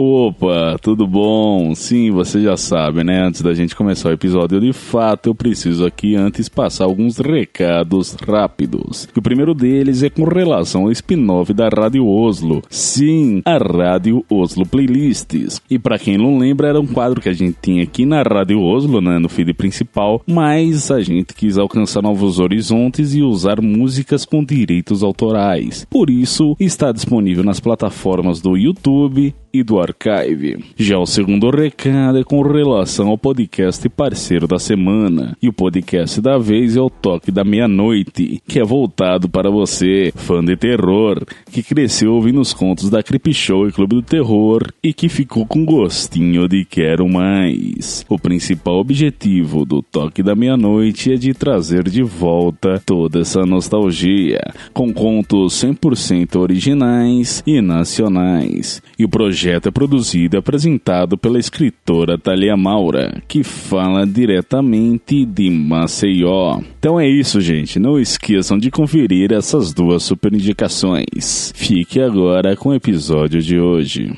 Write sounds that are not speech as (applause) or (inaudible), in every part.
Opa, tudo bom? Sim, você já sabe, né? Antes da gente começar o episódio de fato, eu preciso aqui antes passar alguns recados rápidos. O primeiro deles é com relação ao spin-off da Rádio Oslo. Sim, a Rádio Oslo Playlists. E para quem não lembra, era um quadro que a gente tinha aqui na Rádio Oslo, né, no feed principal, mas a gente quis alcançar novos horizontes e usar músicas com direitos autorais. Por isso, está disponível nas plataformas do YouTube, e do Archive. Já o segundo recado é com relação ao podcast parceiro da semana. E o podcast da vez é o Toque da Meia-Noite, que é voltado para você, fã de terror, que cresceu ouvindo os contos da Creep Show e Clube do Terror e que ficou com gostinho de quero mais. O principal objetivo do Toque da Meia-Noite é de trazer de volta toda essa nostalgia, com contos 100% originais e nacionais. E o projeto projeto é produzido e apresentado pela escritora Thalia Maura, que fala diretamente de Maceió. Então é isso, gente. Não esqueçam de conferir essas duas super indicações. Fique agora com o episódio de hoje.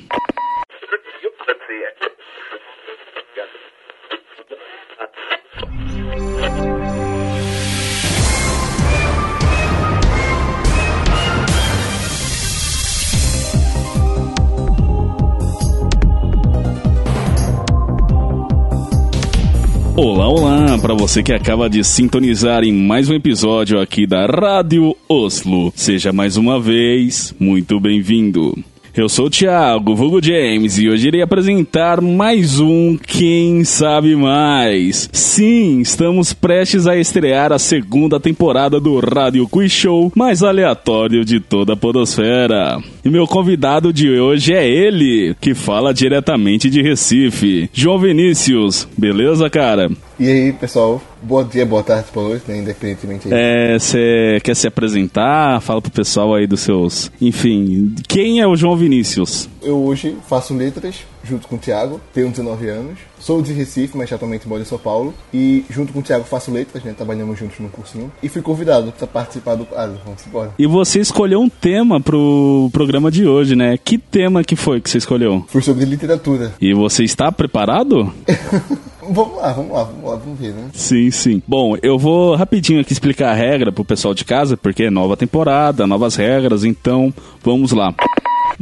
Olá, olá, para você que acaba de sintonizar em mais um episódio aqui da Rádio Oslo. Seja mais uma vez muito bem-vindo. Eu sou o Thiago, vulgo James, e hoje irei apresentar mais um Quem Sabe Mais. Sim, estamos prestes a estrear a segunda temporada do Rádio Quiz Show mais aleatório de toda a podosfera. E meu convidado de hoje é ele, que fala diretamente de Recife, João Vinícius. Beleza, cara? E aí, pessoal, bom dia, boa tarde, boa noite, né, independentemente. É, você quer se apresentar? Fala pro pessoal aí dos seus. Enfim, quem é o João Vinícius? Eu hoje faço letras junto com o Thiago, tenho 19 anos, sou de Recife, mas atualmente moro em São Paulo, e junto com o Thiago faço letras, né, trabalhamos juntos no cursinho, e fui convidado para participar do quadro, vamos embora. E você escolheu um tema pro programa de hoje, né? Que tema que foi que você escolheu? Foi sobre literatura. E você está preparado? (laughs) Vamos lá, vamos lá, vamos lá, vamos ver, né? Sim, sim. Bom, eu vou rapidinho aqui explicar a regra pro pessoal de casa, porque é nova temporada, novas regras, então vamos lá.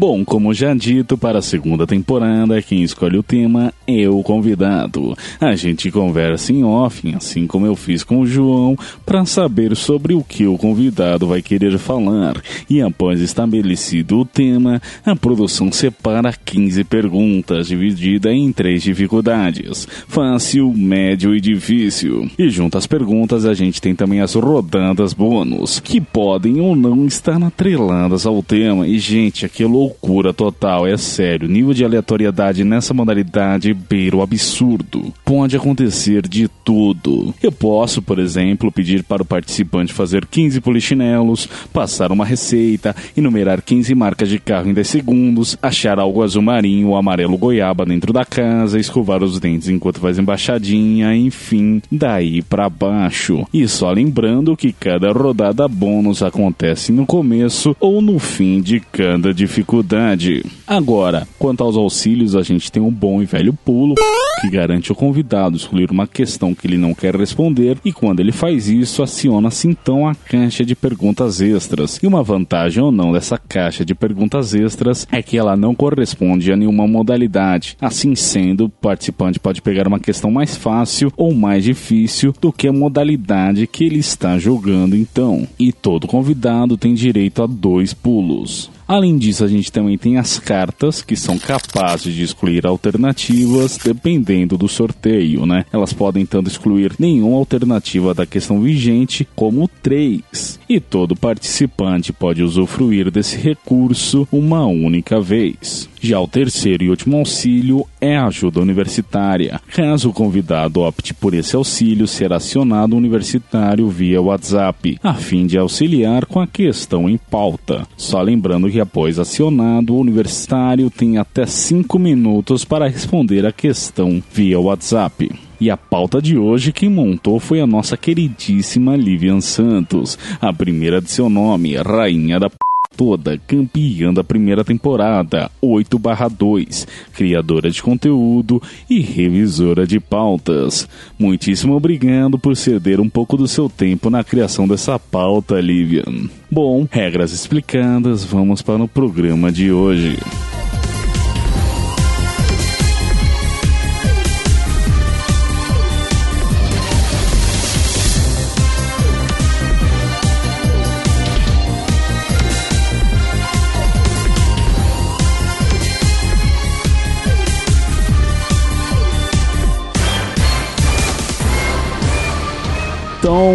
Bom, como já dito, para a segunda temporada, quem escolhe o tema é o convidado. A gente conversa em off, assim como eu fiz com o João, para saber sobre o que o convidado vai querer falar. E após estabelecido o tema, a produção separa 15 perguntas, dividida em três dificuldades: fácil, médio e difícil. E junto às perguntas, a gente tem também as rodadas bônus, que podem ou não estar atreladas ao tema. E, gente, aquilo loucura total, é sério. Nível de aleatoriedade nessa modalidade beira o absurdo. Pode acontecer de tudo. Eu posso, por exemplo, pedir para o participante fazer 15 polichinelos, passar uma receita, enumerar 15 marcas de carro em 10 segundos, achar algo azul marinho ou amarelo goiaba dentro da casa, escovar os dentes enquanto faz embaixadinha, enfim, daí para baixo. E só lembrando que cada rodada bônus acontece no começo ou no fim de cada dificuldade dificuldade. Agora, quanto aos auxílios, a gente tem um bom e velho pulo que garante ao convidado escolher uma questão que ele não quer responder e quando ele faz isso, aciona-se então a caixa de perguntas extras. E uma vantagem ou não dessa caixa de perguntas extras é que ela não corresponde a nenhuma modalidade. Assim sendo, o participante pode pegar uma questão mais fácil ou mais difícil do que a modalidade que ele está jogando então. E todo convidado tem direito a dois pulos. Além disso, a gente também tem as cartas que são capazes de excluir alternativas dependendo do sorteio, né? Elas podem tanto excluir nenhuma alternativa da questão vigente como três. E todo participante pode usufruir desse recurso uma única vez. Já o terceiro e último auxílio é a ajuda universitária. Caso o convidado opte por esse auxílio, será acionado o universitário via WhatsApp, a fim de auxiliar com a questão em pauta. Só lembrando que após acionado, o universitário tem até 5 minutos para responder a questão via WhatsApp. E a pauta de hoje quem montou foi a nossa queridíssima Livian Santos, a primeira de seu nome, Rainha da P toda, campeã da primeira temporada, 8/2, criadora de conteúdo e revisora de pautas. Muitíssimo obrigado por ceder um pouco do seu tempo na criação dessa pauta, Lívia. Bom, regras explicadas, vamos para o programa de hoje.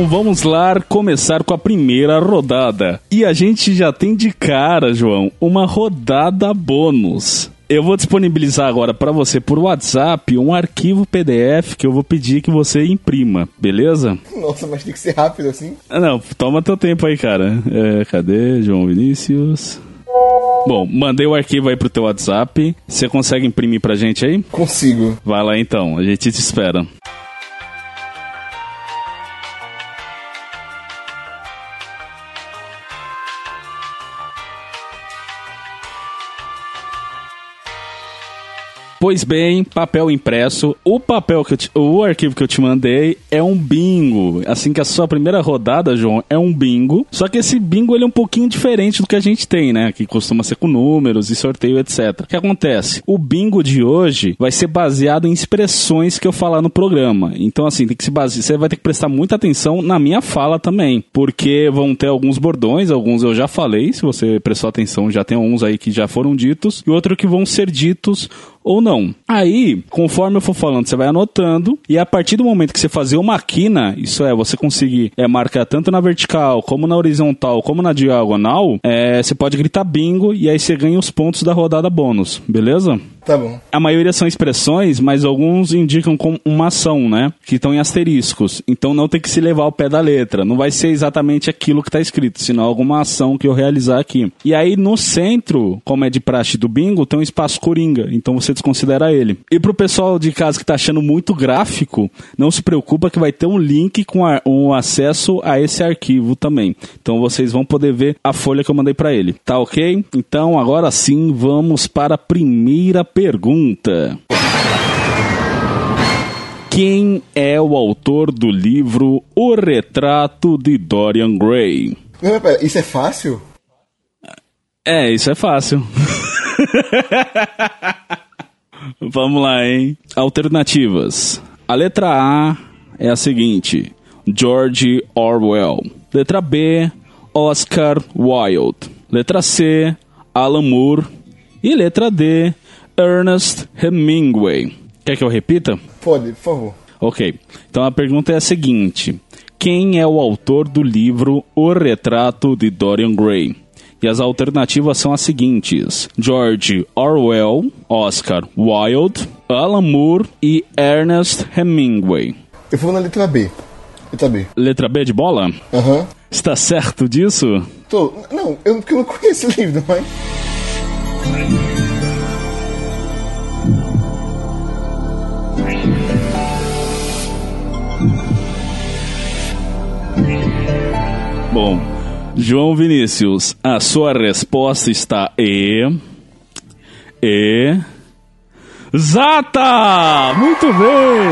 Então vamos lá começar com a primeira rodada. E a gente já tem de cara, João, uma rodada bônus. Eu vou disponibilizar agora para você por WhatsApp um arquivo PDF que eu vou pedir que você imprima, beleza? Nossa, mas tem que ser rápido assim. Ah, não, toma teu tempo aí, cara. É, cadê, João Vinícius? Bom, mandei o arquivo aí pro teu WhatsApp. Você consegue imprimir pra gente aí? Consigo. Vai lá então, a gente te espera. Pois bem, papel impresso. O papel que te, o arquivo que eu te mandei é um bingo. Assim que a sua primeira rodada, João, é um bingo. Só que esse bingo ele é um pouquinho diferente do que a gente tem, né? Que costuma ser com números e sorteio, etc. O que acontece? O bingo de hoje vai ser baseado em expressões que eu falar no programa. Então, assim, tem que se basear. Você vai ter que prestar muita atenção na minha fala também. Porque vão ter alguns bordões, alguns eu já falei. Se você prestou atenção, já tem uns aí que já foram ditos. E outro que vão ser ditos ou não. Aí, conforme eu for falando, você vai anotando e a partir do momento que você fazer uma quina, isso é, você conseguir é, marcar tanto na vertical, como na horizontal, como na diagonal, é, você pode gritar bingo e aí você ganha os pontos da rodada bônus, beleza? Tá bom. A maioria são expressões, mas alguns indicam com uma ação, né? Que estão em asteriscos. Então não tem que se levar ao pé da letra. Não vai ser exatamente aquilo que está escrito, senão alguma ação que eu realizar aqui. E aí no centro, como é de praxe do bingo, tem um espaço coringa. Então você desconsidera ele. E pro pessoal de casa que tá achando muito gráfico, não se preocupa que vai ter um link com a, um acesso a esse arquivo também. Então vocês vão poder ver a folha que eu mandei para ele. Tá ok? Então agora sim vamos para a primeira pergunta. Quem é o autor do livro O Retrato de Dorian Gray? Isso é fácil? É, isso é fácil. (laughs) Vamos lá, hein? Alternativas. A letra A é a seguinte: George Orwell. Letra B, Oscar Wilde. Letra C, Alan Moore. E letra D, Ernest Hemingway. Quer que eu repita? Pode, por favor. Ok. Então a pergunta é a seguinte: Quem é o autor do livro O Retrato de Dorian Gray? E as alternativas são as seguintes: George Orwell, Oscar Wilde, Alan Moore e Ernest Hemingway. Eu vou na letra B. Letra B. Letra B de bola? Aham. Está certo disso? Tô. Não, eu, eu não conheço o livro, mas. Bom, João Vinícius, a sua resposta está E. E. Zata! Muito bem!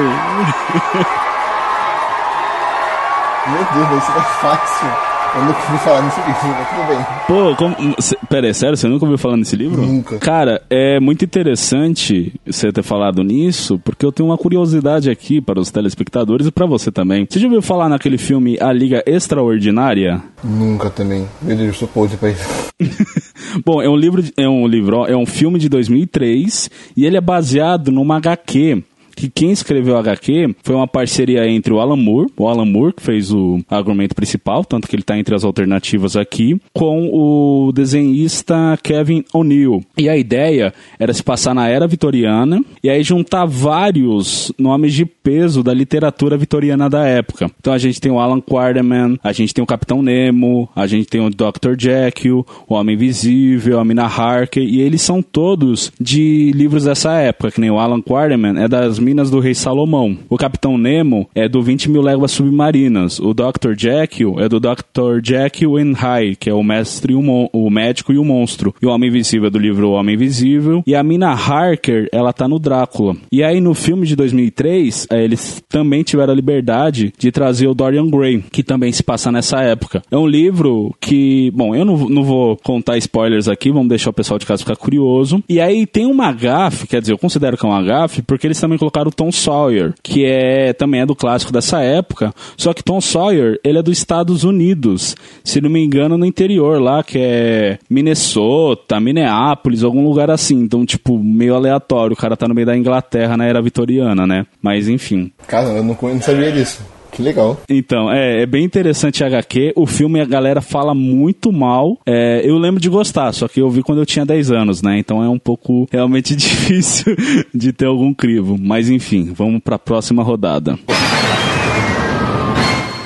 Meu Deus, isso é fácil. Eu nunca ouvi falar nesse livro, mas tudo bem. Pô, como, pera, é sério? Você nunca ouviu falar nesse livro? Nunca. Cara, é muito interessante você ter falado nisso, porque eu tenho uma curiosidade aqui para os telespectadores e para você também. Você já ouviu falar naquele filme A Liga Extraordinária? Nunca também. Meu Deus, eu sou podre pra isso. (laughs) Bom, é um livro, de- é um livro, é um filme de 2003 e ele é baseado numa HQ que quem escreveu o HQ foi uma parceria entre o Alan Moore, o Alan Moore que fez o argumento principal, tanto que ele está entre as alternativas aqui, com o desenhista Kevin O'Neill. E a ideia era se passar na era vitoriana e aí juntar vários nomes de peso da literatura vitoriana da época. Então a gente tem o Alan Quarterman, a gente tem o Capitão Nemo, a gente tem o Dr. Jekyll, o Homem Invisível, a Mina Harker, e eles são todos de livros dessa época, que nem o Alan Quarterman é das Do Rei Salomão. O Capitão Nemo é do 20 Mil Léguas Submarinas. O Dr. Jekyll é do Dr. Jekyll and Hyde, que é o mestre, o, o médico e o monstro. E o Homem Invisível é do livro O Homem Invisível. E a Mina Harker, ela tá no Drácula. E aí no filme de 2003, é, eles também tiveram a liberdade de trazer o Dorian Gray, que também se passa nessa época. É um livro que, bom, eu não, não vou contar spoilers aqui, vamos deixar o pessoal de casa ficar curioso. E aí tem uma gafe, quer dizer, eu considero que é uma gafe, porque eles também colocaram o Tom Sawyer, que é também é do clássico dessa época, só que Tom Sawyer, ele é dos Estados Unidos, se não me engano, no interior lá, que é Minnesota, Minneapolis, algum lugar assim. Então, tipo, meio aleatório, o cara tá no meio da Inglaterra na era vitoriana, né? Mas enfim. Cara, eu não, não sabia disso. Que legal. Então, é, é bem interessante a HQ. O filme a galera fala muito mal. É, eu lembro de gostar, só que eu vi quando eu tinha 10 anos, né? Então é um pouco (laughs) realmente difícil de ter algum crivo. Mas enfim, vamos para a próxima rodada.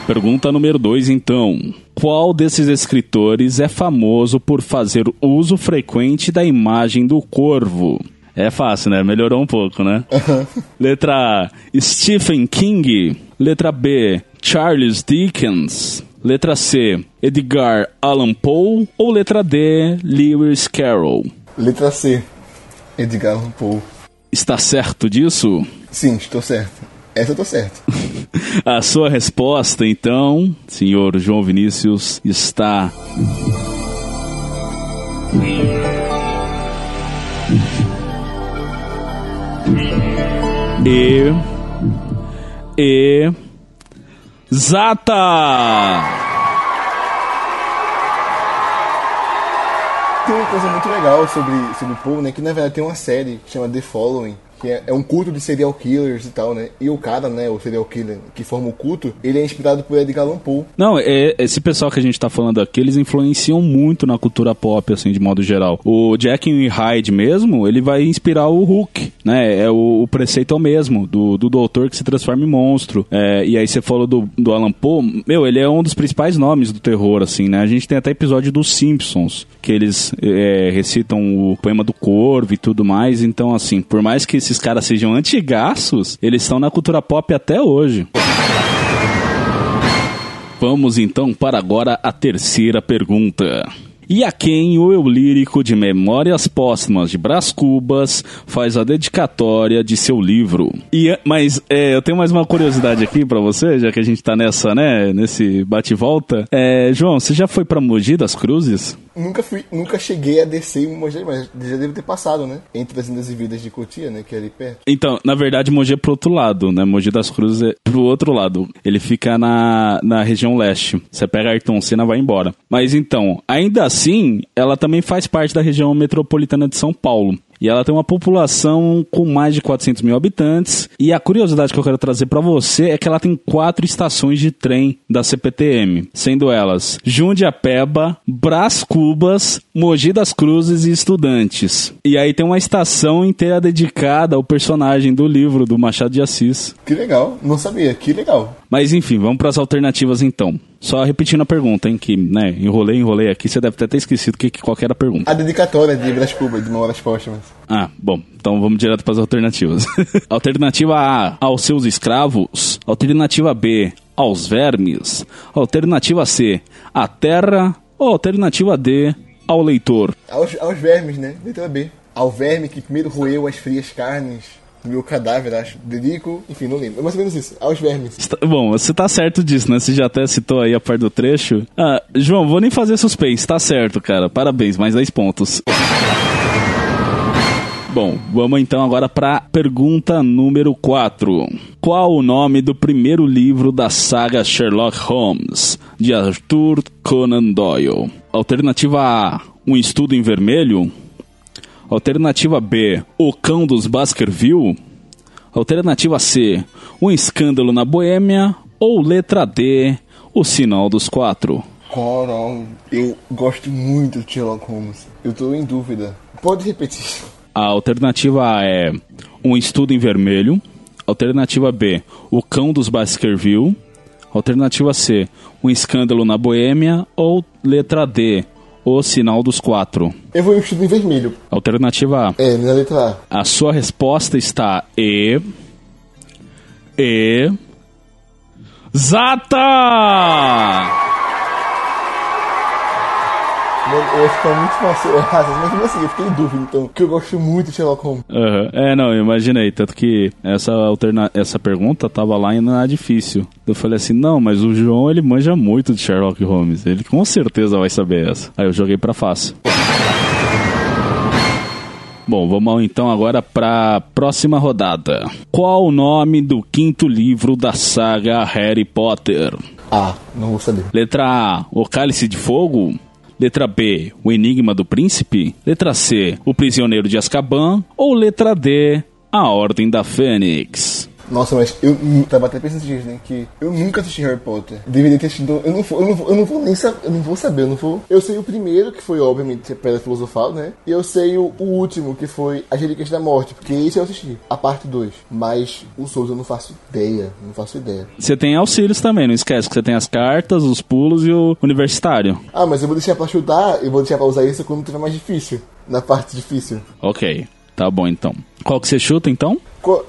Pergunta número 2, então. Qual desses escritores é famoso por fazer uso frequente da imagem do corvo? É fácil, né? Melhorou um pouco, né? (laughs) Letra A, Stephen King. Letra B, Charles Dickens. Letra C, Edgar Allan Poe. Ou letra D, Lewis Carroll? Letra C, Edgar Allan Poe. Está certo disso? Sim, estou certo. Essa eu tô certo. (laughs) A sua resposta, então, senhor João Vinícius, está. E. E. Zata! Tem uma coisa muito legal sobre, sobre o Poe, né? Que na verdade tem uma série que chama The Following, que é, é, um culto de serial killers e tal, né? E o cara, né, o serial killer que forma o culto, ele é inspirado por Edgar Allan Poe. Não, é, esse pessoal que a gente tá falando aqui, eles influenciam muito na cultura pop, assim, de modo geral. O Jack e Hyde mesmo, ele vai inspirar o Hulk, né? É o, o preceito é o mesmo, do, do doutor que se transforma em monstro. É, e aí você falou do, do Alan Poe, meu, ele é um dos principais nomes do terror, assim, né? A gente tem até episódio dos Simpsons, que eles é, recitam o poema do corvo e tudo mais, então, assim, por mais que esses caras sejam antigaços, eles estão na cultura pop até hoje. Vamos então para agora a terceira pergunta. E a quem o eu lírico de Memórias Póstumas de Brás Cubas faz a dedicatória de seu livro. E, mas é, eu tenho mais uma curiosidade aqui para você, já que a gente tá nessa, né, nesse bate-volta. É, João, você já foi para Mogi das Cruzes? Nunca fui, nunca cheguei a descer em Mogi, mas já devo ter passado, né? Entre as indas e vidas de Cotia, né? Que é ali perto. Então, na verdade, Mogi é pro outro lado, né? Mogi das Cruzes é pro outro lado. Ele fica na, na região leste. Você pega Ayrton Senna vai embora. Mas então, ainda assim, ela também faz parte da região metropolitana de São Paulo. E ela tem uma população com mais de 400 mil habitantes. E a curiosidade que eu quero trazer para você é que ela tem quatro estações de trem da CPTM, sendo elas Jundiapeba, Brás Cubas, Mogi das Cruzes e Estudantes. E aí tem uma estação inteira dedicada ao personagem do livro do Machado de Assis. Que legal, não sabia, que legal. Mas enfim, vamos para as alternativas então. Só repetindo a pergunta, hein, que, né, enrolei, enrolei aqui, você deve ter até esquecido que, que, qual era a pergunta. A dedicatória de Brás Cubas, de Memórias Póstumas. Ah, bom, então vamos direto para as alternativas. (laughs) Alternativa A, aos seus escravos. Alternativa B, aos vermes. Alternativa C, à terra. Ou alternativa D, ao leitor. Aos, aos vermes, né? Letra B. Ao verme que primeiro roeu as frias carnes meu cadáver, acho. Dedico, enfim, não lembro. É mais ou menos isso, aos vermes. Bom, você tá certo disso, né? Você já até citou aí a parte do trecho. Ah, João, vou nem fazer suspense, tá certo, cara. Parabéns, mais 10 pontos. Bom, vamos então agora para pergunta número 4. Qual o nome do primeiro livro da saga Sherlock Holmes, de Arthur Conan Doyle? Alternativa A: Um Estudo em Vermelho. Alternativa B: O Cão dos Baskerville. Alternativa C: Um Escândalo na Boêmia. Ou letra D: O Sinal dos Quatro. Caramba, eu gosto muito de Sherlock Holmes. Eu tô em dúvida. Pode repetir. A alternativa A é Um Estudo em Vermelho. Alternativa B, O Cão dos Baskerville. Alternativa C, Um Escândalo na Boêmia. Ou letra D, O Sinal dos Quatro. Eu vou Estudo em Vermelho. Alternativa A. É, na letra A. A sua resposta está E. E. Zata! Mano, eu que tá muito fácil errar, mas mesmo assim, eu fiquei em dúvida, então, que eu gosto muito de Sherlock Holmes. Aham. É, não, eu imaginei. Tanto que essa, alterna... essa pergunta tava lá não era difícil. Eu falei assim, não, mas o João, ele manja muito de Sherlock Holmes. Ele com certeza vai saber essa. Aí eu joguei pra fácil. Bom, vamos então agora para próxima rodada. Qual o nome do quinto livro da saga Harry Potter? Ah, não vou saber. Letra A, O Cálice de Fogo. Letra B, O Enigma do Príncipe. Letra C, O Prisioneiro de Azkaban. Ou letra D, A Ordem da Fênix. Nossa, mas eu tava até pensando nisso, né? Que eu nunca assisti Harry Potter. Deveria ter assistido. Eu não vou, eu não vou, eu não vou nem saber. Eu não vou saber, eu não vou. Eu sei o primeiro, que foi, obviamente, Pedra Filosofal, né? E eu sei o, o último, que foi As Relíquias da Morte, porque esse eu assisti, a parte 2. Mas os outros eu não faço ideia. Não faço ideia. Você tem auxílios também, não esquece que você tem as cartas, os pulos e o universitário. Ah, mas eu vou deixar pra chutar e vou deixar pra usar isso quando tiver mais difícil. Na parte difícil. Ok, tá bom então. Qual que você chuta então?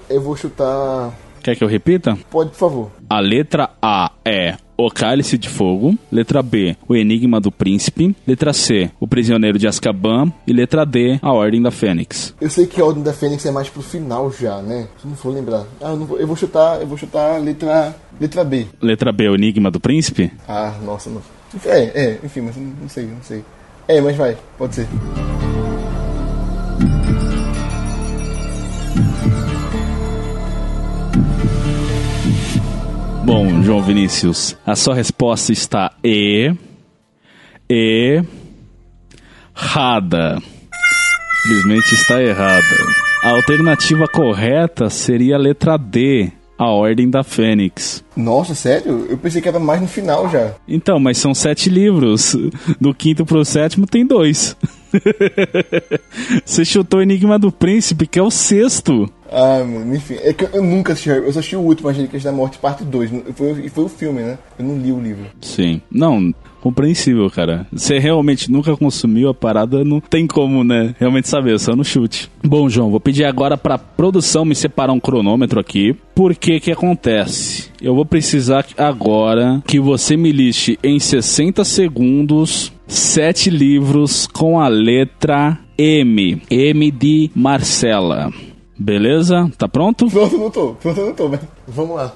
Eu vou chutar. Quer que eu repita? Pode, por favor. A letra A é O Cálice de Fogo. Letra B, O Enigma do Príncipe. Letra C, O Prisioneiro de Azkaban. E letra D, A Ordem da Fênix. Eu sei que a Ordem da Fênix é mais pro final já, né? Se não for lembrar. Ah, eu, não vou, eu vou chutar. Eu vou chutar a letra. Letra B. Letra B, O Enigma do Príncipe? Ah, nossa, não. É, é, enfim, mas não sei, não sei. É, mas vai, pode ser. Bom, João Vinícius, a sua resposta está E. E. Rada. Simplesmente está errada. A alternativa correta seria a letra D, a Ordem da Fênix. Nossa, sério? Eu pensei que era mais no final já. Então, mas são sete livros. Do quinto pro sétimo tem dois. (laughs) Você chutou Enigma do Príncipe, que é o sexto. Ah, mano, enfim. É que eu, eu nunca assisti Eu só assisti o último, As Relíquias da Morte, parte 2. E foi, e foi o filme, né? Eu não li o livro. Sim. Não, compreensível, cara. Você realmente nunca consumiu a parada, não tem como, né? Realmente saber, só no chute. Bom, João, vou pedir agora pra produção me separar um cronômetro aqui. Por que acontece? Eu vou precisar agora que você me liste em 60 segundos sete livros com a letra M. M de Marcela. Beleza? Tá pronto? Pronto, não tô. Pronto, não tô, velho. Vamos lá.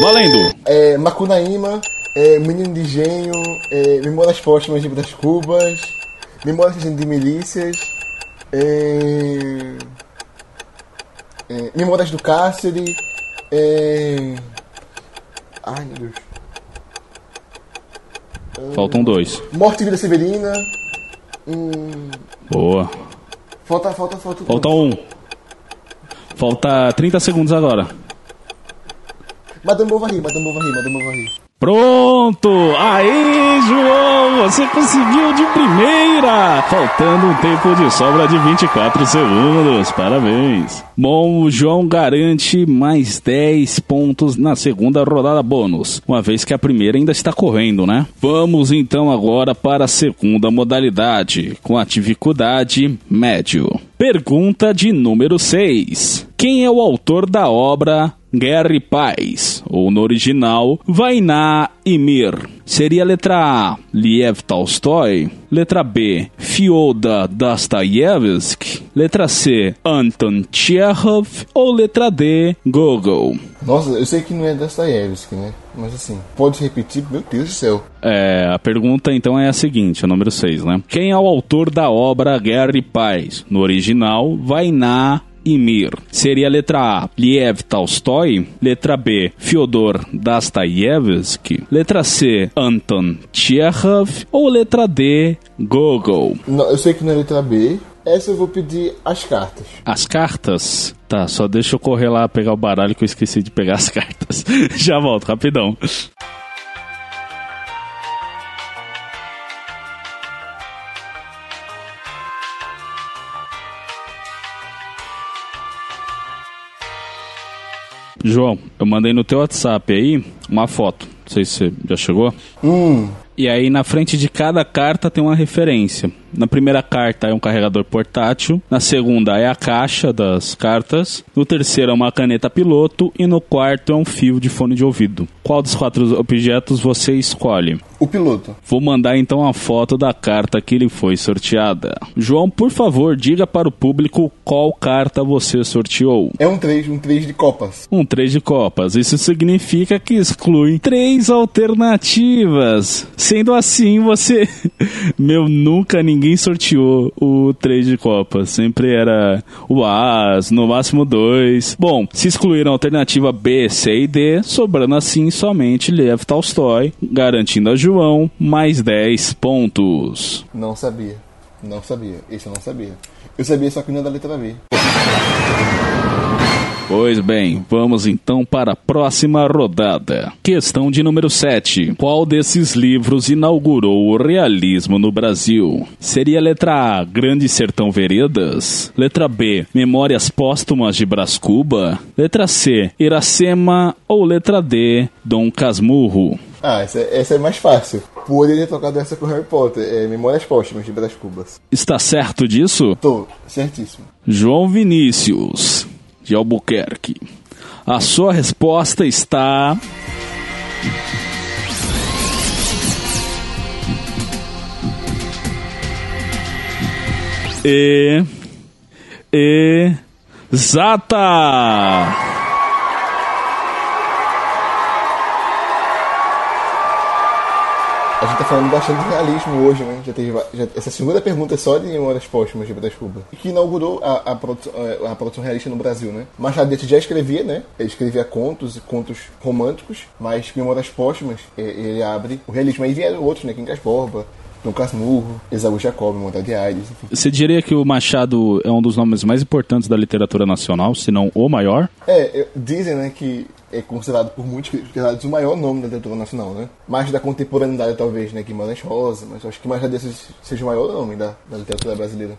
Valendo! É, Macunaíma, é, Menino de Gênio, é, Memórias Póstumas de das Cubas, Memórias de Milícias, é, é, Memórias do Cárcere, é, ai meu Deus, Faltam dois. Morte e Vida Severina, hum, Boa. falta, falta, falta, Falta um. Falta 30 segundos agora. Madame Bovary, Madame Bovary, Madame Bovary. Pronto! Aí, João, você conseguiu de primeira! Faltando um tempo de sobra de 24 segundos. Parabéns! Bom, o João garante mais 10 pontos na segunda rodada bônus, uma vez que a primeira ainda está correndo, né? Vamos então agora para a segunda modalidade, com a dificuldade médio. Pergunta de número 6. Quem é o autor da obra Guerra e Paz, ou no original, Vainá e Mir. Seria a letra A, Liev Tolstói, letra B, Fyodor Dostoiévski, letra C, Anton Chekhov ou letra D, Gogol. Nossa, eu sei que não é Dostoiévski, né? Mas assim, pode repetir? Meu Deus do céu. É, a pergunta então é a seguinte, o número 6, né? Quem é o autor da obra Guerra e Paz? No original, Vainá e Mir. Seria a letra A, Liev Tolstói, letra B, Fyodor Dostoiévski, letra C, Anton Chekhov ou letra D, Gogol. Não, eu sei que não é letra B. Essa eu vou pedir as cartas. As cartas? Tá, só deixa eu correr lá pegar o baralho que eu esqueci de pegar as (laughs) cartas. Já volto, rapidão. João, eu mandei no teu WhatsApp aí uma foto. Não sei se já chegou. Hum, E aí na frente de cada carta tem uma referência. Na primeira carta é um carregador portátil, na segunda é a caixa das cartas, no terceiro é uma caneta piloto e no quarto é um fio de fone de ouvido. Qual dos quatro objetos você escolhe? o piloto. Vou mandar então a foto da carta que lhe foi sorteada. João, por favor, diga para o público qual carta você sorteou. É um 3, um 3 de copas. Um 3 de copas. Isso significa que exclui três alternativas. Sendo assim, você. (laughs) Meu, nunca ninguém sorteou o 3 de copas. Sempre era o As, no máximo dois. Bom, se excluíram a alternativa B, C e D, sobrando assim somente Lev Tolstói, garantindo a João mais 10 pontos. Não sabia. Não sabia. Esse eu não sabia. Eu sabia só que não é da letra B. Pois bem, vamos então para a próxima rodada. Questão de número 7. Qual desses livros inaugurou o realismo no Brasil? Seria letra A, Grande Sertão Veredas? Letra B, Memórias Póstumas de Brás Cuba? Letra C, Iracema? Ou letra D, Dom Casmurro? Ah, essa, essa é mais fácil. Poderia ter tocado essa com Harry Potter. É Memórias Póstumas de Brás Cubas. Está certo disso? Tô, certíssimo. João Vinícius, de Albuquerque. A sua resposta está. E. Exata! A gente tá falando bastante de realismo hoje, né? Já teve, já- essa segunda pergunta é só de Memórias Póstumas de Brás Cubas. E que inaugurou a, a, produção, a produção realista no Brasil, né? Machado de Assis já escrevia, né? Ele escrevia contos e contos românticos, mas Memórias Póstumas, eh, ele abre o realismo. Aí vieram outros, né? Quincas Borba, Dom Casmurro, Esaú Jacob, Monta de Aires, enfim. Você diria que o Machado é um dos nomes mais importantes da literatura nacional, se não o maior? É, dizem, né, que é considerado por muitos considerado o maior nome da literatura nacional, né? Mais da contemporaneidade, talvez, né, Guimarães Rosa, mas acho que Machado de Assis seja o maior nome da, da literatura brasileira.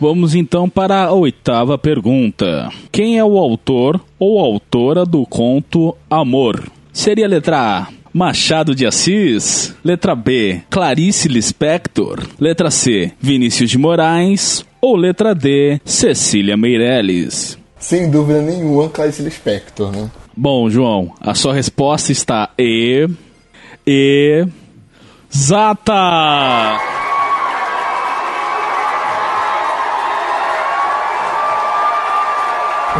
Vamos então para a oitava pergunta. Quem é o autor ou autora do conto Amor? Seria a letra A. Machado de Assis. Letra B. Clarice Lispector. Letra C. Vinícius de Moraes. Ou letra D. Cecília Meirelles. Sem dúvida nenhuma, Clarice Lispector, né? Bom, João, a sua resposta está E. E. Zata!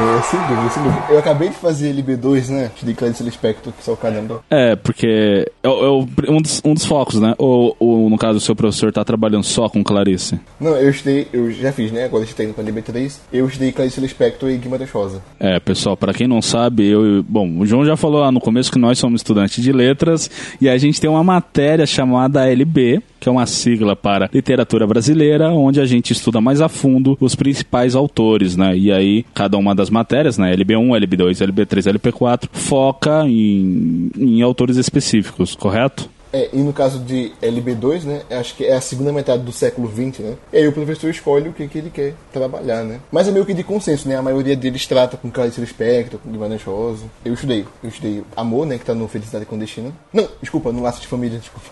É, sem dúvida, sem dúvida. Eu acabei de fazer LB2, né? De Clarice Lispector, que só o caramba. É, porque é, é um, dos, um dos focos, né? Ou, ou, no caso, o seu professor tá trabalhando só com Clarice? Não, eu estudei, eu já fiz, né? Agora estou indo pra LB3. Eu estudei Clarice Lispector e Guimarães Rosa. É, pessoal, pra quem não sabe, eu. Bom, o João já falou lá no começo que nós somos estudantes de letras e a gente tem uma matéria chamada LB, que é uma sigla para Literatura Brasileira, onde a gente estuda mais a fundo os principais autores, né? E aí, cada uma das matérias, né? LB1, LB2, LB3, LB4, foca em, em autores específicos, correto? É, e no caso de LB2, né? Acho que é a segunda metade do século XX, né? E aí o professor escolhe o que, que ele quer trabalhar, né? Mas é meio que de consenso, né? A maioria deles trata com Clarice Lispector, com Guimarães Rosa. Eu estudei. Eu estudei Amor, né? Que tá no Felicidade Clandestina. Não, desculpa, no Laço de Família, desculpa.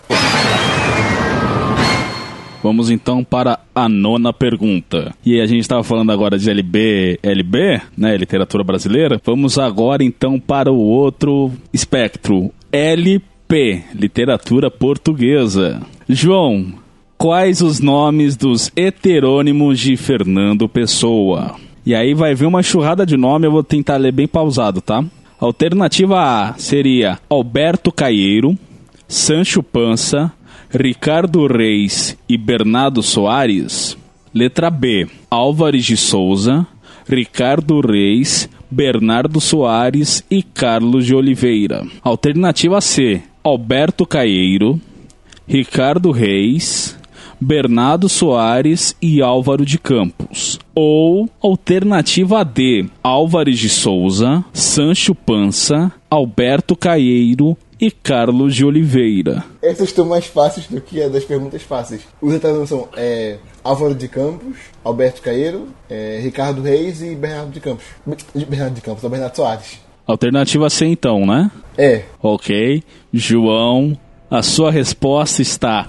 Vamos então para a nona pergunta. E a gente estava falando agora de LB, LB, né, literatura brasileira. Vamos agora então para o outro espectro, LP, literatura portuguesa. João, quais os nomes dos heterônimos de Fernando Pessoa? E aí vai vir uma enxurrada de nome, eu vou tentar ler bem pausado, tá? Alternativa A seria Alberto Caieiro, Sancho Pança, Ricardo Reis e Bernardo Soares. Letra B. Álvares de Souza, Ricardo Reis, Bernardo Soares e Carlos de Oliveira. Alternativa C. Alberto Caieiro, Ricardo Reis, Bernardo Soares e Álvaro de Campos. Ou alternativa D, Álvares de Souza, Sancho Pança, Alberto Caieiro e Carlos de Oliveira. Essas estão mais fáceis do que a das perguntas fáceis. Os detalhes são é, Álvaro de Campos, Alberto Caeiro, é, Ricardo Reis e Bernardo de Campos. Be- Bernardo de Campos, ou Bernardo Soares. Alternativa C então, né? É. Ok. João, a sua resposta está.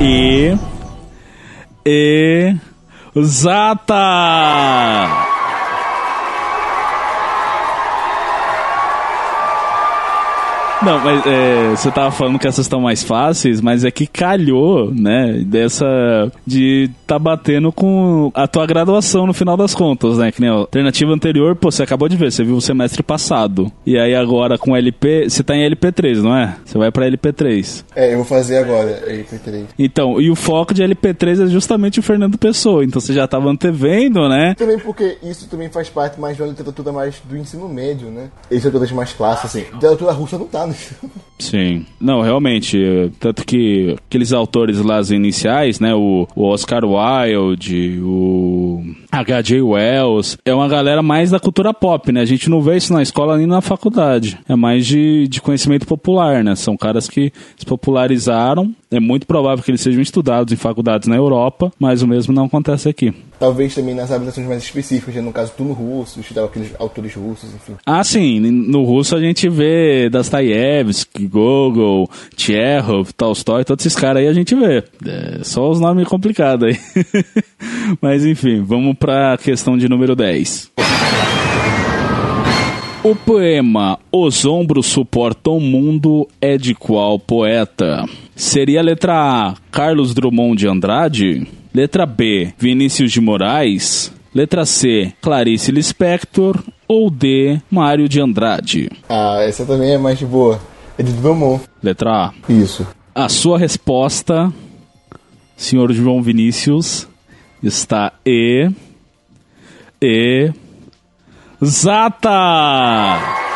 E. E. Exata! Não, mas é, você tava falando que essas estão mais fáceis, mas é que calhou, né, dessa de tá batendo com a tua graduação no final das contas, né? Que nem a alternativa anterior, pô, você acabou de ver, você viu o semestre passado. E aí agora com LP, você tá em LP3, não é? Você vai pra LP3. É, eu vou fazer agora, LP3. Então, e o foco de LP3 é justamente o Fernando Pessoa, então você já tava antevendo, né? Também porque isso também faz parte mais de uma literatura mais do ensino médio, né? Esse é o mais clássico, assim. Literatura russa não tá no Sim. Não, realmente. Tanto que aqueles autores lá iniciais, né? O, o Oscar Wilde, o H.J. Wells, é uma galera mais da cultura pop, né? A gente não vê isso na escola nem na faculdade. É mais de, de conhecimento popular, né? São caras que se popularizaram. É muito provável que eles sejam estudados em faculdades na Europa, mas o mesmo não acontece aqui. Talvez também nas habilitações mais específicas, né? no caso no russo, estudava aqueles autores russos, enfim. Ah, sim. No russo a gente vê Dostoiévski, Gogol, Tchekhov, Tolstói, todos esses caras aí a gente vê. É, só os nomes complicados aí. (laughs) Mas enfim, vamos para a questão de número 10. O poema Os Ombros Suportam o Mundo é de qual poeta? Seria a letra A, Carlos Drummond de Andrade? Letra B, Vinícius de Moraes. Letra C, Clarice Lispector. Ou D, Mário de Andrade. Ah, essa também é mais de boa. É de Drummond. Letra A. Isso. A sua resposta, senhor João Vinícius, está E. E. Zata!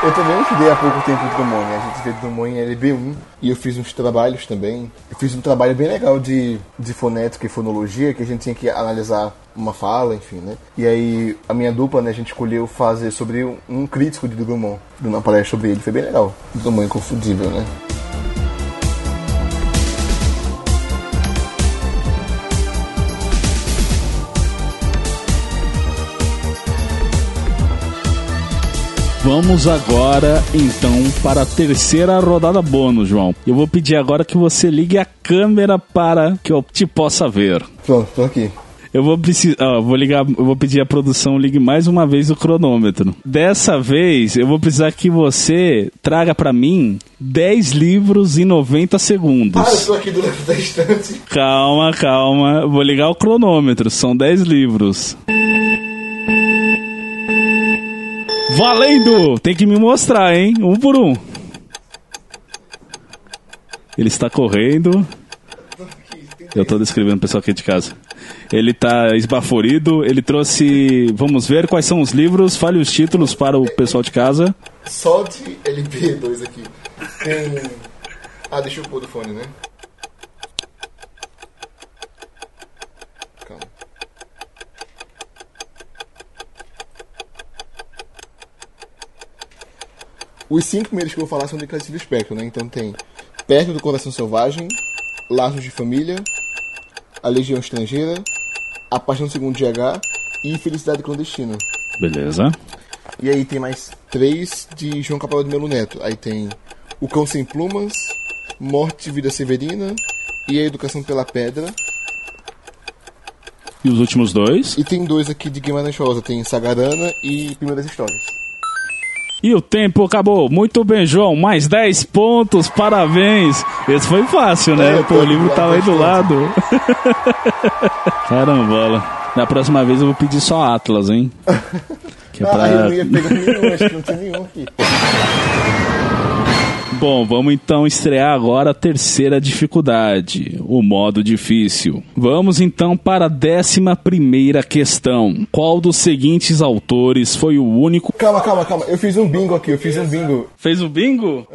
Eu também estudei há pouco tempo Drummond, né? A gente vê Drummond em LB1 e eu fiz uns trabalhos também. Eu fiz um trabalho bem legal de, de fonética e fonologia, que a gente tinha que analisar uma fala, enfim, né? E aí a minha dupla, né, a gente escolheu fazer sobre um, um crítico de Drummond, de uma palestra sobre ele. Foi bem legal. Drummond inconfundível, né? Vamos agora, então, para a terceira rodada bônus, João. Eu vou pedir agora que você ligue a câmera para que eu te possa ver. Pronto, tô aqui. Eu vou precisar, vou ligar, eu vou pedir a produção ligue mais uma vez o cronômetro. Dessa vez, eu vou precisar que você traga para mim 10 livros em 90 segundos. Ah, eu tô aqui do lado da estante. Calma, calma. Vou ligar o cronômetro. São 10 livros. Valendo! Tem que me mostrar, hein? Um por um. Ele está correndo. Eu estou descrevendo o pessoal aqui de casa. Ele está esbaforido. Ele trouxe. Vamos ver quais são os livros. Fale os títulos para o pessoal de casa. Só de LP2 aqui. Tem. Ah, deixa eu pôr do fone, né? Os cinco primeiros que eu vou falar são de Clarice Lispector, né? Então tem Perto do Coração Selvagem, Laços de Família, A Legião Estrangeira, A Paixão do Segundo GH e Felicidade Clandestina. Beleza. E aí tem mais três de João Capela de Melo Neto. Aí tem O Cão Sem Plumas, Morte e Vida Severina e A Educação pela Pedra. E os últimos dois? E tem dois aqui de Guimarães Rosa, tem Sagarana e Primeiras Histórias. E o tempo acabou. Muito bem, João. Mais 10 pontos. Parabéns. Esse foi fácil, né? É, Pô, o livro tá tava aí do lado. Carambola. Na próxima vez eu vou pedir só Atlas, hein? (laughs) Que é Ah, pra- eu não ia pegar nenhum, acho que não tem nenhum aqui. Bom, vamos então estrear agora a terceira dificuldade, o modo difícil. Vamos então para a décima primeira questão. Qual dos seguintes autores foi o único... Calma, calma, calma. Eu fiz um bingo aqui, eu fiz um bingo. Fez o bingo?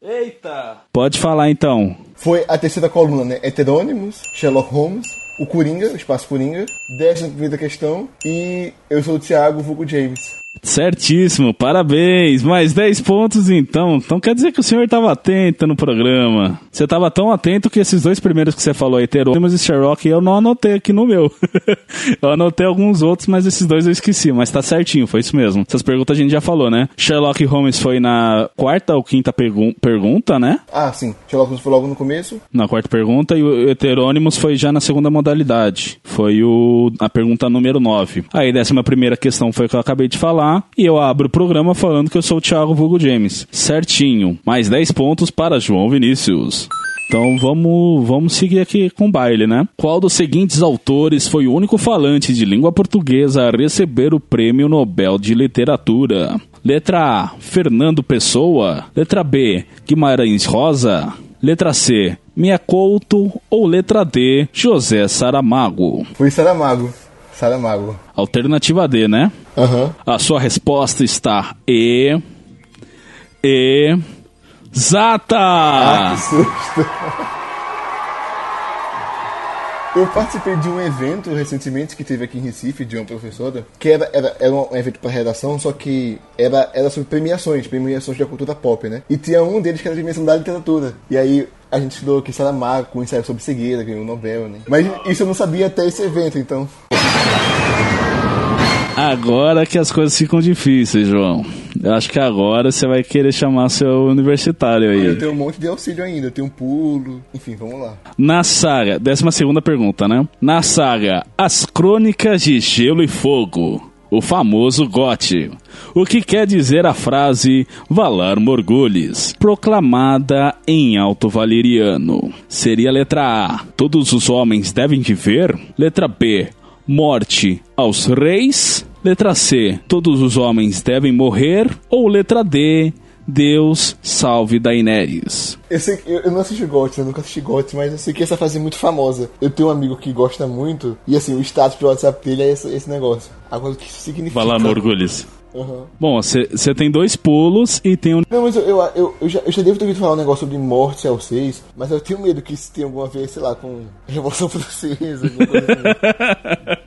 Eita! Pode falar então. Foi a terceira coluna, né? Heterônimos, Sherlock Holmes, o Coringa, o Espaço Coringa, décima primeira questão e eu sou o Thiago Vulgo James. Certíssimo, parabéns. Mais 10 pontos então. Então quer dizer que o senhor estava atento no programa. Você estava tão atento que esses dois primeiros que você falou, Heterônimos e Sherlock, eu não anotei aqui no meu. (laughs) eu anotei alguns outros, mas esses dois eu esqueci. Mas tá certinho, foi isso mesmo. Essas perguntas a gente já falou, né? Sherlock Holmes foi na quarta ou quinta pergu pergunta, né? Ah, sim. Sherlock Holmes foi logo no começo. Na quarta pergunta. E o Heterônimos foi já na segunda modalidade. Foi o, a pergunta número 9. Aí, décima primeira questão foi o que eu acabei de falar. E eu abro o programa falando que eu sou o Thiago Vulgo James. Certinho. Mais 10 pontos para João Vinícius. Então vamos, vamos seguir aqui com o baile, né? Qual dos seguintes autores foi o único falante de língua portuguesa a receber o Prêmio Nobel de Literatura? Letra A, Fernando Pessoa. Letra B, Guimarães Rosa. Letra C, Mia Couto. Ou letra D, José Saramago. Foi Saramago. Saramago. Alternativa D, né? Aham. Uhum. A sua resposta está E. E. Zata! Ah, que susto! (laughs) Eu participei de um evento recentemente que teve aqui em Recife, de uma professora, que era, era, era um evento para redação, só que era, era sobre premiações, premiações da cultura pop, né? E tinha um deles que era a premiação da literatura. E aí a gente estudou que Saramago, um ensaio sobre cegueira, ganhou um Nobel, né? Mas isso eu não sabia até esse evento, então. Agora que as coisas ficam difíceis, João. Eu acho que agora você vai querer chamar seu universitário aí. Eu tenho um monte de auxílio ainda, eu tenho um pulo. Enfim, vamos lá. Na saga, décima segunda pergunta, né? Na saga As Crônicas de Gelo e Fogo, o famoso Gote. O que quer dizer a frase Valar Morgulhes, proclamada em alto valeriano? Seria letra A: Todos os homens devem viver? Letra B: Morte aos reis? Letra C: Todos os homens devem morrer? Ou letra D: Deus salve Daenerys. Eu, sei, eu, eu não assisti GOT, eu nunca assisti GOT, mas eu sei que essa frase é muito famosa. Eu tenho um amigo que gosta muito, e assim, o status do WhatsApp dele é esse, esse negócio. Agora, o que isso significa? Valar Morgulhes. Uhum. Bom, você tem dois pulos e tem um. Não, mas eu, eu, eu, eu, já, eu já devo ter ouvido falar um negócio sobre morte aos seis, mas eu tenho medo que isso tenha alguma vez, sei lá, com Revolução Francesa, alguma coisa assim. (laughs)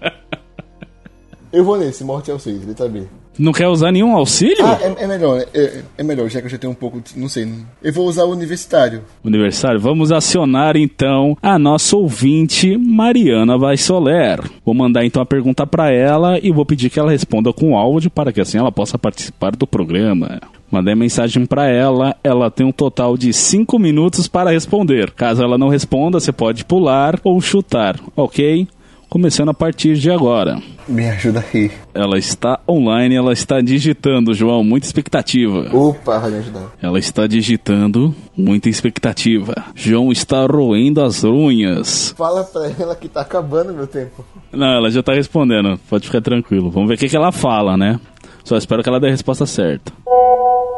Eu vou nesse, morte aos seis, letra B. Não quer usar nenhum auxílio? Ah, é, é melhor, é, é, melhor, já que eu já tenho um pouco, de, não sei. Eu vou usar o universitário. Universitário, vamos acionar então a nossa ouvinte Mariana Soler. Vou mandar então a pergunta para ela e vou pedir que ela responda com áudio para que assim ela possa participar do programa. Mandei mensagem para ela, ela tem um total de 5 minutos para responder. Caso ela não responda, você pode pular ou chutar, ok? Começando a partir de agora. Me ajuda aí. Ela está online, ela está digitando, João, muita expectativa. Opa, vai me ajudar. Ela está digitando, muita expectativa. João está roendo as unhas. Fala pra ela que tá acabando meu tempo. Não, ela já tá respondendo, pode ficar tranquilo. Vamos ver o que, que ela fala, né? Só espero que ela dê a resposta certa.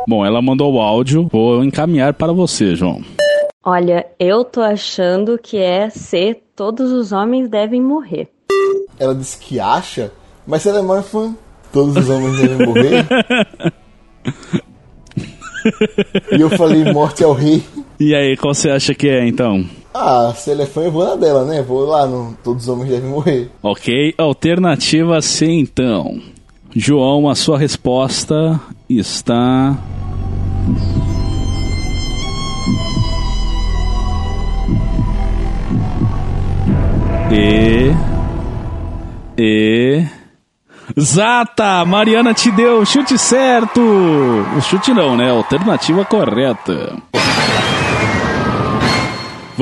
Bom, ela mandou o áudio, vou encaminhar para você, João. Olha, eu tô achando que é ser todos os homens devem morrer. Ela disse que acha, mas se ela é mais fã, todos os homens devem morrer. (laughs) e eu falei morte ao rei. E aí, qual você acha que é então? Ah, se ela é fã, eu vou na dela, né? Vou lá no Todos os Homens Devem Morrer. Ok, alternativa C então. João, a sua resposta está E. E. Zata! Mariana te deu o chute certo! O chute não, né? Alternativa correta.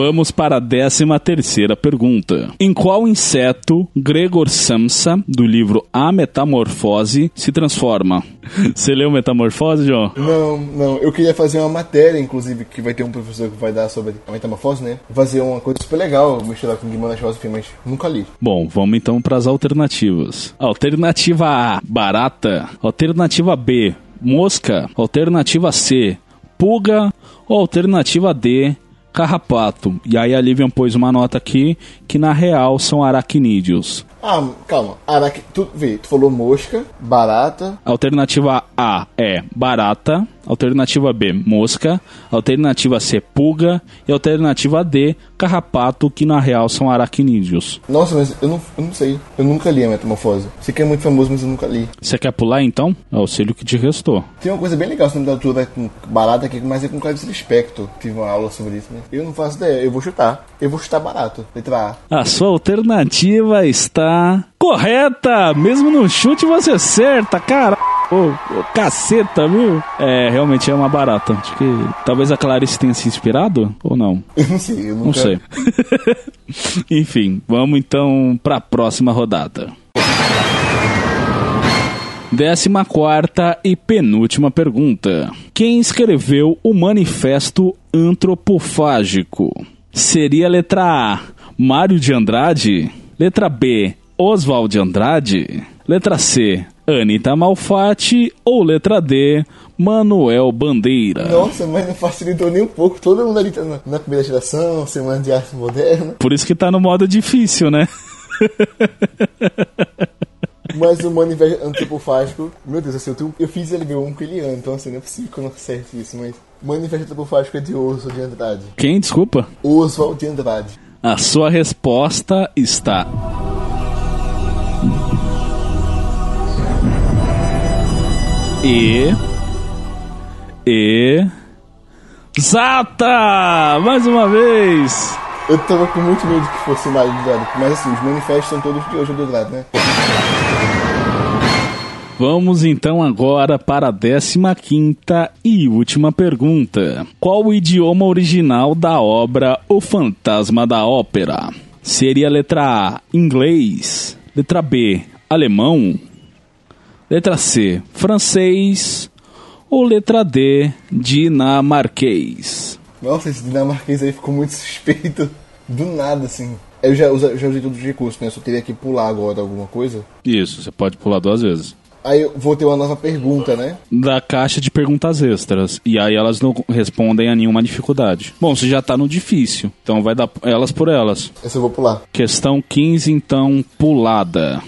Vamos para a décima terceira pergunta. Em qual inseto Gregor Samsa, do livro A Metamorfose, se transforma? (laughs) Você leu Metamorfose, João? Não, não. Eu queria fazer uma matéria, inclusive, que vai ter um professor que vai dar sobre a metamorfose, né? Fazer uma coisa super legal, misturar com Guimarães Rosa, mas nunca li. Bom, vamos então para as alternativas. Alternativa A, barata. Alternativa B, mosca. Alternativa C, pulga. Ou alternativa D, carrapato. E aí a Livian pôs uma nota aqui que na real são aracnídeos. Ah, calma. Arac... Tu, vê, tu falou mosca, barata. Alternativa A é barata. Alternativa B, mosca, alternativa C, pulga e alternativa D, carrapato, que na real são aracnídeos. Nossa, mas eu não, eu não sei. Eu nunca li a Metamorfose. Sei que é muito famoso, mas eu nunca li. Você quer pular então? É o auxílio que te restou. Tem uma coisa bem legal, da vai com barata aqui, mas é com Clarice Lispector. Tive uma aula sobre isso, né? Eu não faço ideia, eu vou chutar. Eu vou chutar barato. Letra A. A sua alternativa está correta! Mesmo no chute você acerta, cara. Ô, oh, caceta, viu? É, realmente é uma barata. Acho que talvez a Clarice tenha se inspirado, ou não? Eu não sei, eu nunca... Não sei. (laughs) Enfim, vamos então para a próxima rodada. Décima quarta e penúltima pergunta. Quem escreveu o Manifesto Antropofágico? Seria a letra A, Mário de Andrade? Letra B, Oswald de Andrade? Letra C, Anitta Malfatti? Ou letra D, Manuel Bandeira? Nossa, mas não facilitou nem um pouco. Todo mundo ali tá na, na primeira geração, semana de arte moderna. Por isso que tá no modo difícil, né? (laughs) Mas o manifesto antropofágico, meu Deus, assim, eu, tenho, eu fiz ele um que ele então assim, não é possível que eu não acerte isso, mas manifesto antropofágico é de Oswald de Andrade. Quem, desculpa? Oswald de Andrade. A sua resposta está. E. E. Zata! Mais uma vez! Eu tava com muito medo que fosse o Mário de Andrade, mas assim, os manifestos são todos de hoje do Andrade, né? Vamos então agora para a 15 e última pergunta. Qual o idioma original da obra O Fantasma da Ópera? Seria a letra A, inglês, letra B, alemão, letra C, francês ou letra D, dinamarquês? Nossa, esse dinamarquês aí ficou muito (laughs) suspeito. Do nada, assim. Eu já, já usei todos os recursos, né? Só teria que pular agora alguma coisa. Isso, você pode pular duas vezes. Aí eu vou ter uma nova pergunta, né? Da caixa de perguntas extras. E aí elas não respondem a nenhuma dificuldade. Bom, você já tá no difícil. Então vai dar elas por elas. Essa eu vou pular. Questão 15, então, pulada.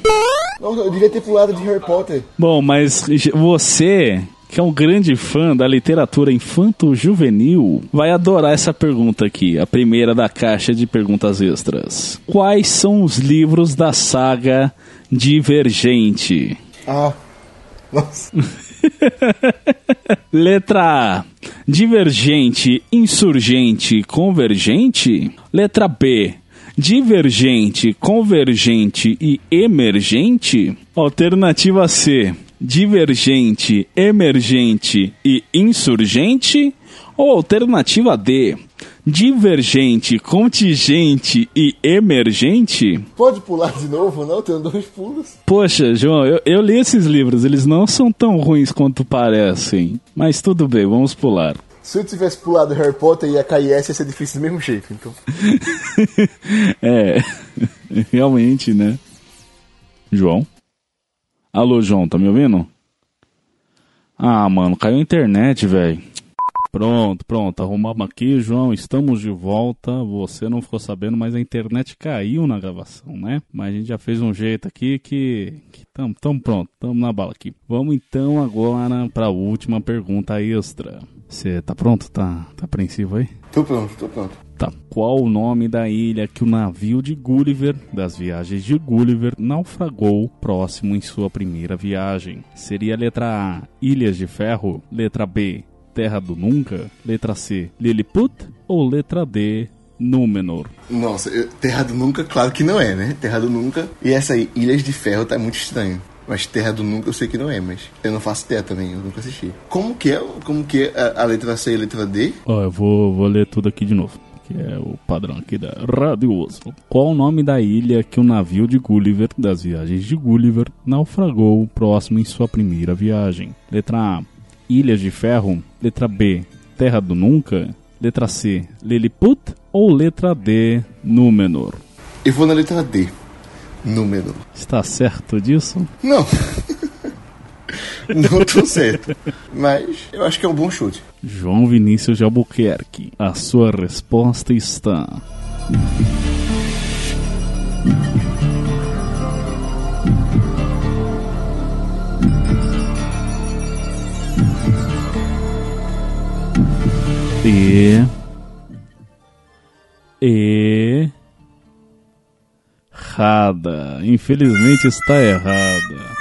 Nossa, eu devia ter pulado de Harry Potter. Bom, mas você que é um grande fã da literatura infanto-juvenil, vai adorar essa pergunta aqui, a primeira da caixa de perguntas extras. Quais são os livros da saga Divergente? Ah, nossa. (laughs) Letra A. Divergente, insurgente, convergente. Letra B. Divergente, convergente e emergente. Alternativa C. Divergente, emergente e insurgente. Ou alternativa D divergente, contingente e emergente? Pode pular de novo, não? Tenho dois pulos. Poxa, João, eu, eu li esses livros, eles não são tão ruins quanto parecem. Mas tudo bem, vamos pular. Se eu tivesse pulado Harry Potter e a KS ia ser difícil do mesmo jeito, então. (laughs) é, (laughs) realmente, né? João? Alô, João, tá me ouvindo? Ah, mano, caiu a internet, velho. Pronto, pronto, arrumamos aqui, João, estamos de volta. Você não ficou sabendo, mas a internet caiu na gravação, né? Mas a gente já fez um jeito aqui que, que tamo, pronto, tamo na bala aqui. Vamos então agora para a última pergunta extra. Você tá pronto? Tá, tá apreensivo aí? Tô pronto, tô pronto. Tá. Qual o nome da ilha que o navio de Gulliver, das viagens de Gulliver, naufragou próximo em sua primeira viagem? Seria a letra A, Ilhas de Ferro? Letra B, Terra do Nunca? Letra C, Lilliput? Ou letra D, Númenor? Nossa, eu, Terra do Nunca, claro que não é, né? Terra do Nunca. E essa aí, Ilhas de Ferro, tá muito estranho. Mas Terra do Nunca eu sei que não é, mas eu não faço ideia também, eu nunca assisti. Como que é, como que é a, a letra C e a letra D? Ó, eu vou, vou ler tudo aqui de novo que é o padrão aqui da Rádio Oslo. Qual o nome da ilha que o navio de Gulliver, das viagens de Gulliver, naufragou próximo em sua primeira viagem? Letra A, Ilhas de Ferro. Letra B, Terra do Nunca. Letra C, Lilliput. Ou letra D, Númenor? Eu vou na letra D, Númenor. Está certo disso? Não. (laughs) Não tô certo. Mas eu acho que é um bom chute. João Vinícius de Albuquerque, a sua resposta está. E. E. Errada. Infelizmente está errada.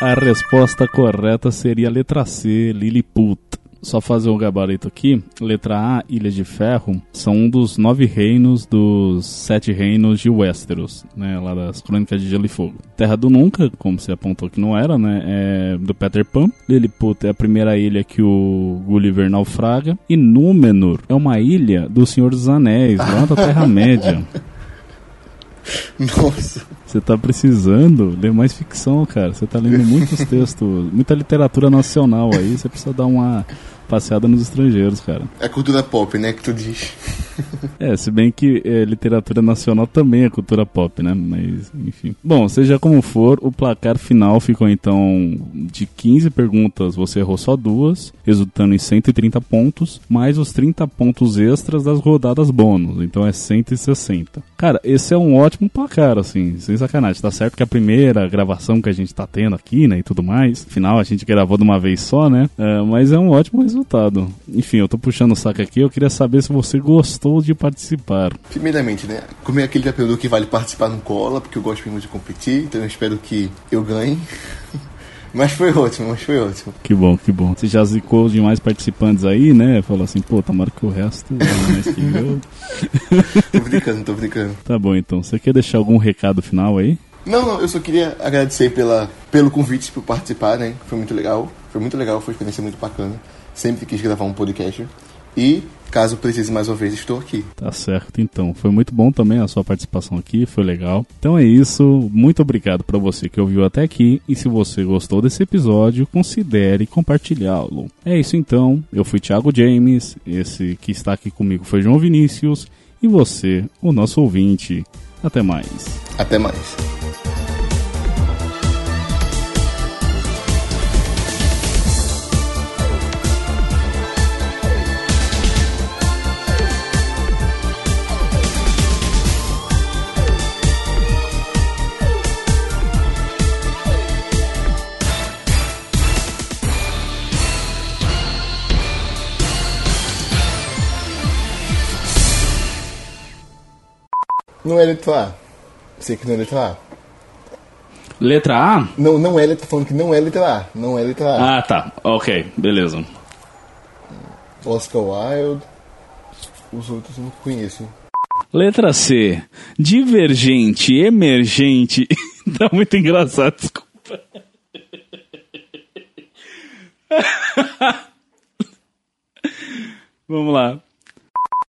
A resposta correta seria a letra C, Lilliput. Só fazer um gabarito aqui. Letra A, Ilha de Ferro, são um dos nove reinos dos sete reinos de Westeros, né? Lá das Crônicas de Gelo e Fogo. Terra do Nunca, como você apontou que não era, né? É do Peter Pan. Lilliput é a primeira ilha que o Gulliver naufraga. E Númenor é uma ilha do Senhor dos Anéis, lá da Terra-média. (laughs) Nossa. Você tá precisando ler mais ficção, cara. Você tá lendo muitos (laughs) textos, muita literatura nacional aí. Você precisa dar uma passeada nos estrangeiros, cara. É cultura pop, né, que tu diz. É, se bem que é, literatura nacional também é cultura pop, né? Mas, enfim. Bom, seja como for, o placar final ficou então de 15 perguntas, você errou só duas, resultando em 130 pontos, mais os 30 pontos extras das rodadas bônus, então é 160. Cara, esse é um ótimo placar, assim, sem sacanagem. Tá certo que a primeira gravação que a gente tá tendo aqui, né, e tudo mais, afinal a gente gravou de uma vez só, né? É, mas é um ótimo resultado. Enfim, eu tô puxando o saco aqui, eu queria saber se você gostou de participar. Primeiramente, né, como é aquele perguntou que vale participar no cola, porque eu gosto muito de competir, então eu espero que eu ganhe. (laughs) Mas foi ótimo, mas foi ótimo. Que bom, que bom. Você já zicou demais participantes aí, né? Falou assim, pô, tomara que o resto é mais que eu. (laughs) tô brincando, tô brincando. Tá bom, então. Você quer deixar algum recado final aí? Não, não, eu só queria agradecer pela, pelo convite por participar, né? Foi muito legal. Foi muito legal, foi uma experiência muito bacana. Sempre quis gravar um podcast. E caso precise mais uma vez, estou aqui. Tá certo, então. Foi muito bom também a sua participação aqui, foi legal. Então é isso. Muito obrigado para você que ouviu até aqui. E se você gostou desse episódio, considere compartilhá-lo. É isso então. Eu fui Thiago James. Esse que está aqui comigo foi João Vinícius. E você, o nosso ouvinte. Até mais. Até mais. Não é letra A. Sei que não é letra A. Letra A? Não, não é letra. falando que não é letra A. Não é letra A. Ah, tá. Ok, beleza. Oscar Wilde. Os outros eu não conheço. Letra C. Divergente, emergente. (laughs) tá muito engraçado, desculpa. (laughs) Vamos lá.